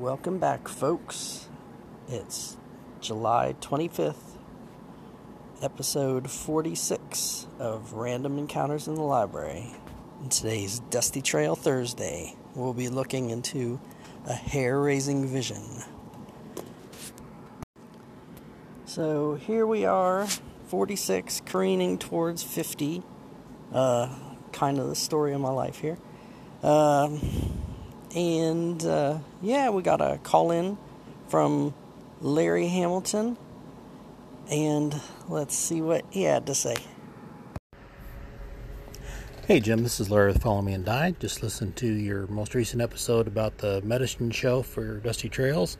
Welcome back, folks. It's July 25th, episode 46 of Random Encounters in the Library. And today's Dusty Trail Thursday. We'll be looking into a hair raising vision. So here we are, 46, careening towards 50. Uh, kind of the story of my life here. Um, and uh, yeah, we got a call in from Larry Hamilton. And let's see what he had to say. Hey Jim, this is Larry with Follow Me and Die. Just listened to your most recent episode about the medicine show for Dusty Trails,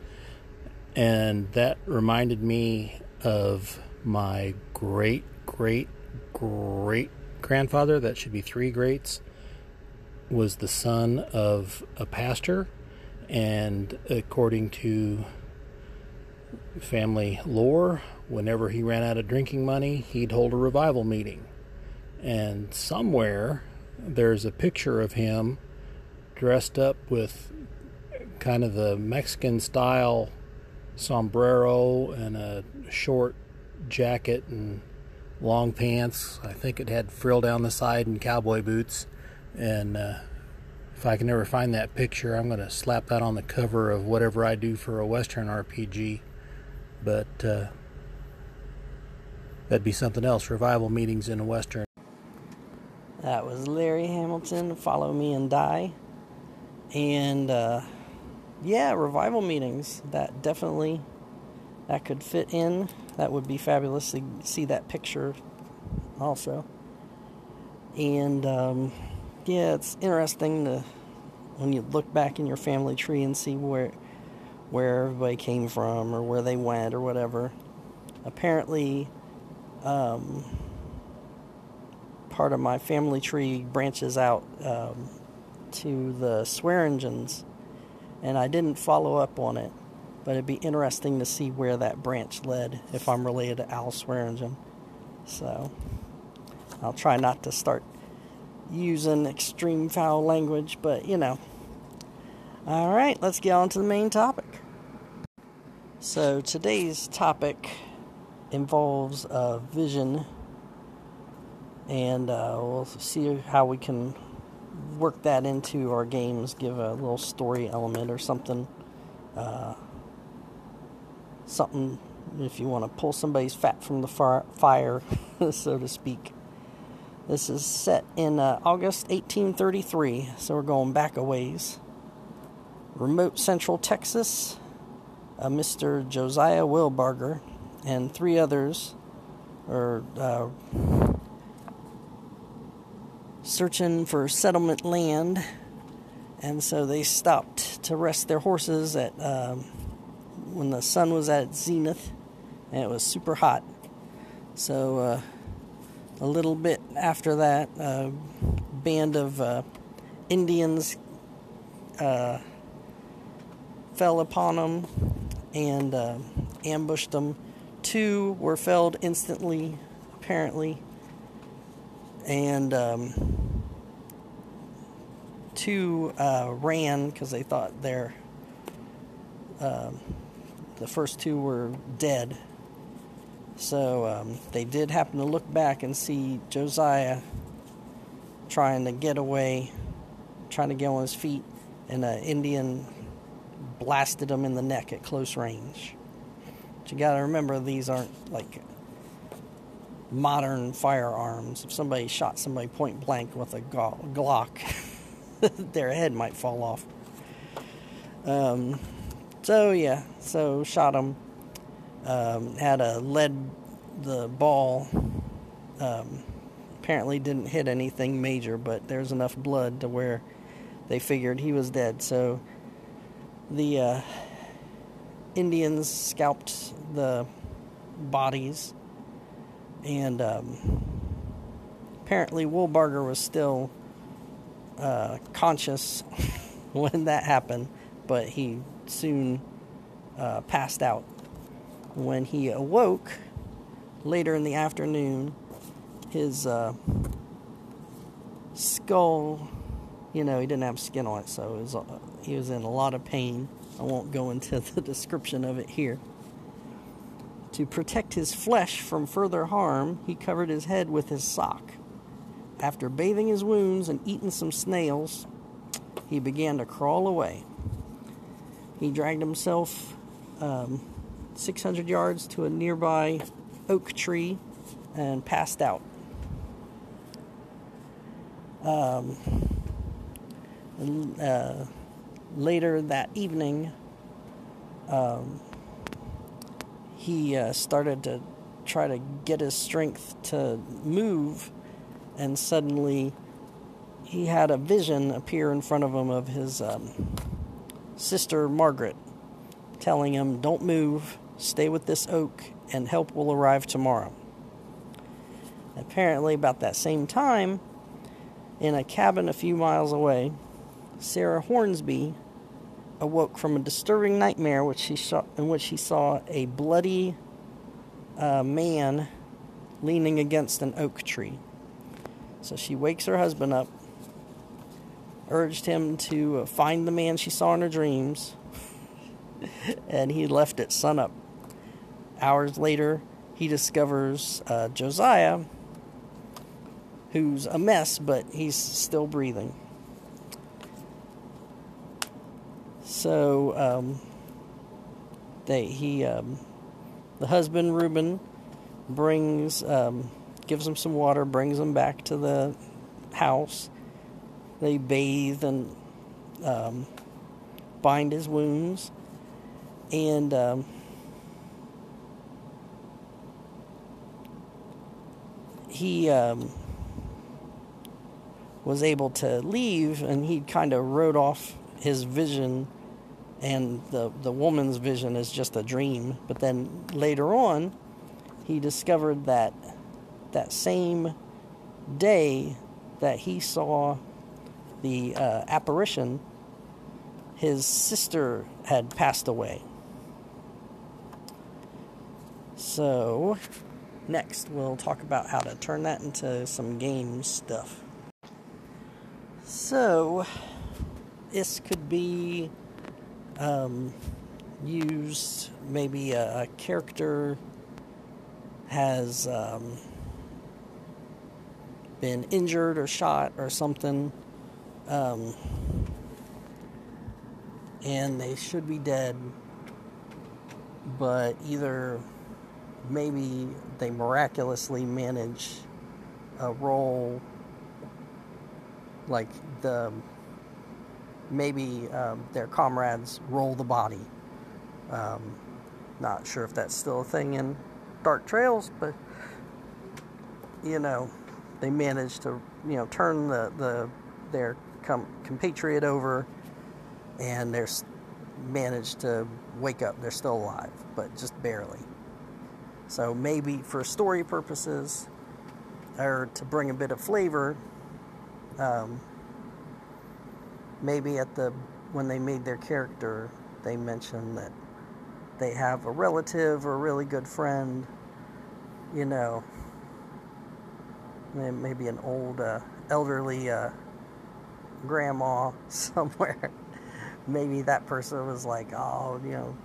and that reminded me of my great, great, great grandfather. That should be three greats was the son of a pastor, and according to family lore, whenever he ran out of drinking money, he'd hold a revival meeting. And somewhere there's a picture of him dressed up with kind of the Mexican style sombrero and a short jacket and long pants. I think it had frill down the side and cowboy boots and uh, if I can ever find that picture, I'm going to slap that on the cover of whatever I do for a Western RPG. But uh, that'd be something else revival meetings in a Western. That was Larry Hamilton, Follow Me and Die. And uh, yeah, revival meetings. That definitely that could fit in. That would be fabulous to see that picture also. And um, yeah, it's interesting to when you look back in your family tree and see where where everybody came from or where they went or whatever. Apparently, um, part of my family tree branches out um, to the Swearengens, and I didn't follow up on it, but it'd be interesting to see where that branch led if I'm related to Al Swearengen. So I'll try not to start using extreme foul language, but you know. All right, let's get on to the main topic. So today's topic involves uh, vision, and uh, we'll see how we can work that into our games. Give a little story element or something. Uh, something if you want to pull somebody's fat from the fire, so to speak. This is set in uh, August 1833, so we're going back a ways. Remote central Texas, uh, Mr. Josiah Wilbarger and three others are uh, searching for settlement land, and so they stopped to rest their horses at um, when the sun was at zenith, and it was super hot. So uh, a little bit after that, a band of uh, Indians uh, fell upon them and uh, ambushed them. Two were felled instantly, apparently, and um, two uh, ran because they thought their um, the first two were dead so um, they did happen to look back and see Josiah trying to get away, trying to get on his feet, and an Indian blasted him in the neck at close range. But you got to remember, these aren't like modern firearms. If somebody shot somebody point blank with a Glock, their head might fall off. Um, so yeah, so shot him um, had a lead the ball um, apparently didn't hit anything major but there's enough blood to where they figured he was dead. So the uh, indians scalped the bodies and um, apparently Wilbarger was still uh, conscious when that happened but he soon uh, passed out when he awoke later in the afternoon, his uh, skull, you know, he didn't have skin on it, so his, uh, he was in a lot of pain. I won't go into the description of it here. To protect his flesh from further harm, he covered his head with his sock. After bathing his wounds and eating some snails, he began to crawl away. He dragged himself um, 600 yards to a nearby oak tree and passed out. Um, uh, later that evening, um, he uh, started to try to get his strength to move, and suddenly he had a vision appear in front of him of his um, sister Margaret telling him, Don't move, stay with this oak, and help will arrive tomorrow. Apparently, about that same time, in a cabin a few miles away, Sarah Hornsby awoke from a disturbing nightmare which she saw, in which she saw a bloody uh, man leaning against an oak tree. So she wakes her husband up, urged him to uh, find the man she saw in her dreams, and he left at sunup. Hours later, he discovers uh, Josiah, who's a mess, but he's still breathing. So um, they he um, the husband Reuben brings um, gives him some water, brings him back to the house. They bathe and um, bind his wounds, and he um, was able to leave, and he kind of wrote off his vision and the, the woman's vision is just a dream. But then later on, he discovered that that same day that he saw the uh, apparition, his sister had passed away. So, next we'll talk about how to turn that into some game stuff. So, this could be um, used, maybe a, a character has um, been injured or shot or something, um, and they should be dead, but either maybe they miraculously manage a roll like the maybe um, their comrades roll the body. Um, not sure if that's still a thing in Dark Trails, but you know, they managed to you know turn the the their com- compatriot over, and they're managed to wake up. They're still alive, but just barely. So maybe for story purposes, or to bring a bit of flavor, um, maybe at the when they made their character, they mentioned that they have a relative or a really good friend, you know, maybe an old uh, elderly uh, grandma somewhere. maybe that person was like, oh, you know,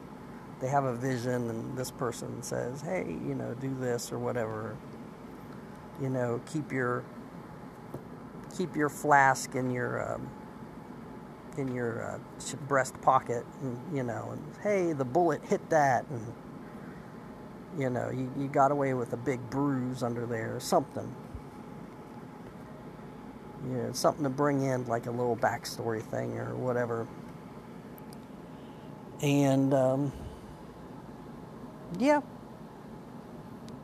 they have a vision, and this person says, hey, you know, do this or whatever. You know, keep your keep your flask in your um, in your uh, breast pocket, and, you know, and hey, the bullet hit that, and you know, you, you got away with a big bruise under there, or something. You know, something to bring in like a little backstory thing or whatever. And um, yeah,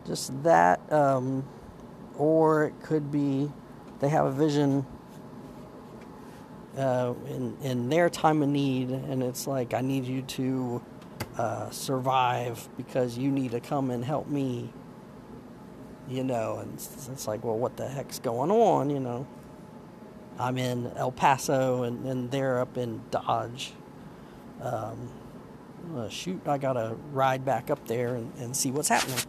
just that, um, or it could be they have a vision uh, in in their time of need, and it's like I need you to uh, survive because you need to come and help me. You know, and it's, it's, like, well, what the heck's going on? You know, I'm in El Paso, and, and they're up in Dodge. Um, uh, shoot, I gotta ride back up there and, and see what's happening.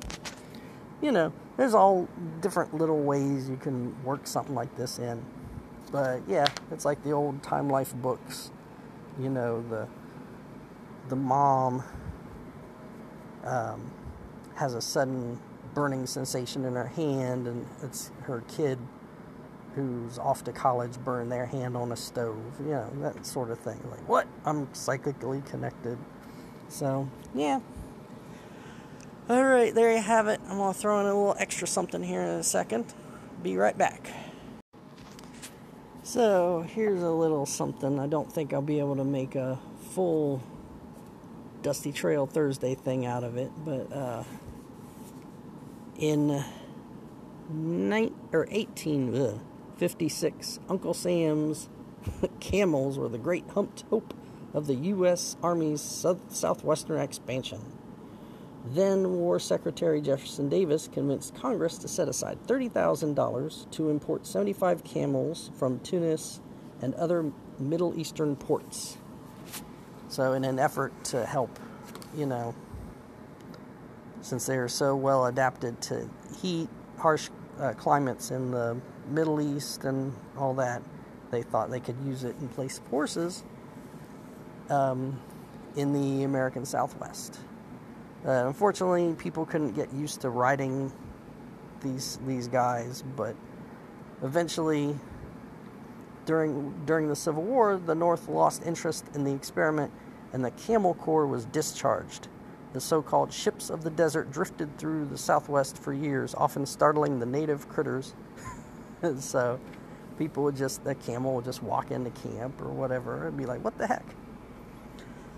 You know, there's all different little ways you can work something like this in. But yeah, it's like the old Time Life books. you know the the mom um, has a sudden burning sensation in her hand, and it's her kid who's off to college burned their hand on a stove. You know, that sort of thing. Like, what? I'm psychically connected. So, yeah. All right, there you have it. I'm going to throw in a little extra something here in a second. Be right back. So, here's a little something. I don't think I'll be able to make a full Dusty Trail Thursday thing out of it, but uh, in nine, or 1856, Uncle Sam's camels were the great humped hope of the U.S. Army's southwestern expansion. Then War Secretary Jefferson Davis convinced Congress to set aside $30,000 to import 75 camels from Tunis and other Middle Eastern ports. So, in an effort to help, you know, since they are so well adapted to heat, harsh uh, climates in the Middle East, and all that, they thought they could use it in place of horses um, in the American Southwest. Uh, unfortunately, people couldn't get used to riding these these guys, but eventually, during during the Civil War, the North lost interest in the experiment, and the Camel Corps was discharged. The so-called ships of the desert drifted through the Southwest for years, often startling the native critters. so, people would just the camel would just walk into camp or whatever and be like, "What the heck."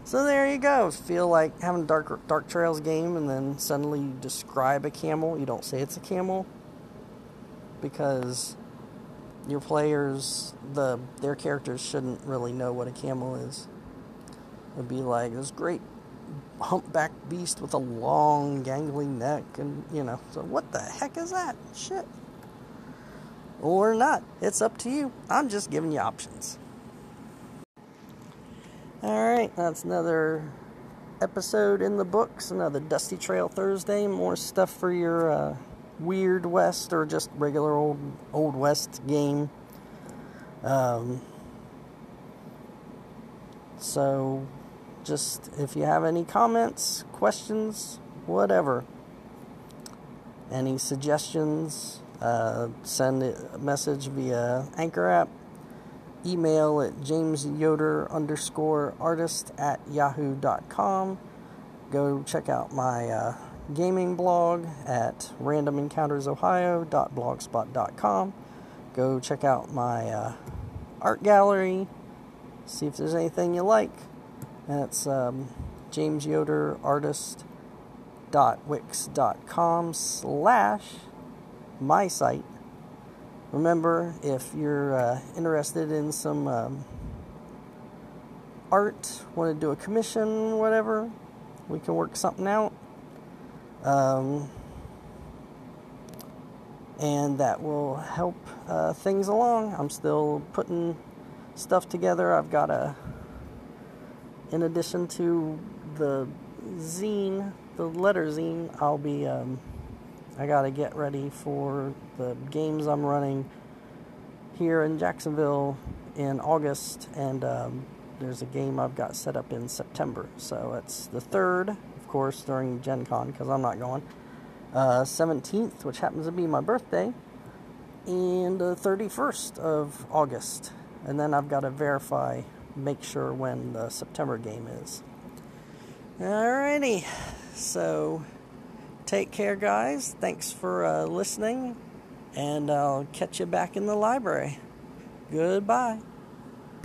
So there you go. Feel like having a dark dark trails game and then suddenly you describe a camel. You don't say it's a camel because your players, the their characters shouldn't really know what a camel is. It'd be like this great humpback beast with a long gangly neck and you know, so what the heck is that? Shit. Or not. It's up to you. I'm just giving you options. Alright, that's another episode in the books, another Dusty Trail Thursday. More stuff for your uh, Weird West or just regular old Old West game. Um, so, just if you have any comments, questions, whatever, any suggestions, uh, send a message via Anchor app email at jamesyoder underscore artist at yahoo.com. Go check out my uh, gaming blog at randomencountersohio.blogspot.com. Go check out my uh, art gallery, see if there's anything you like. That's um, jamesyoderartist.wix.com slash my site Remember, if you're uh, interested in some um, art, want to do a commission, whatever, we can work something out. Um, and that will help uh, things along. I'm still putting stuff together. I've got a, in addition to the zine, the letter zine, I'll be. Um, I got to get ready for the games I'm running here in Jacksonville in August, and um, there's a game I've got set up in September. So it's the third, of course, during Gen Con because I'm not going. Uh, 17th, which happens to be my birthday, and the 31st of August. And then I've got to verify, make sure when the September game is. Alrighty, so Take care, guys. Thanks for uh, listening, and I'll catch you back in the library. Goodbye.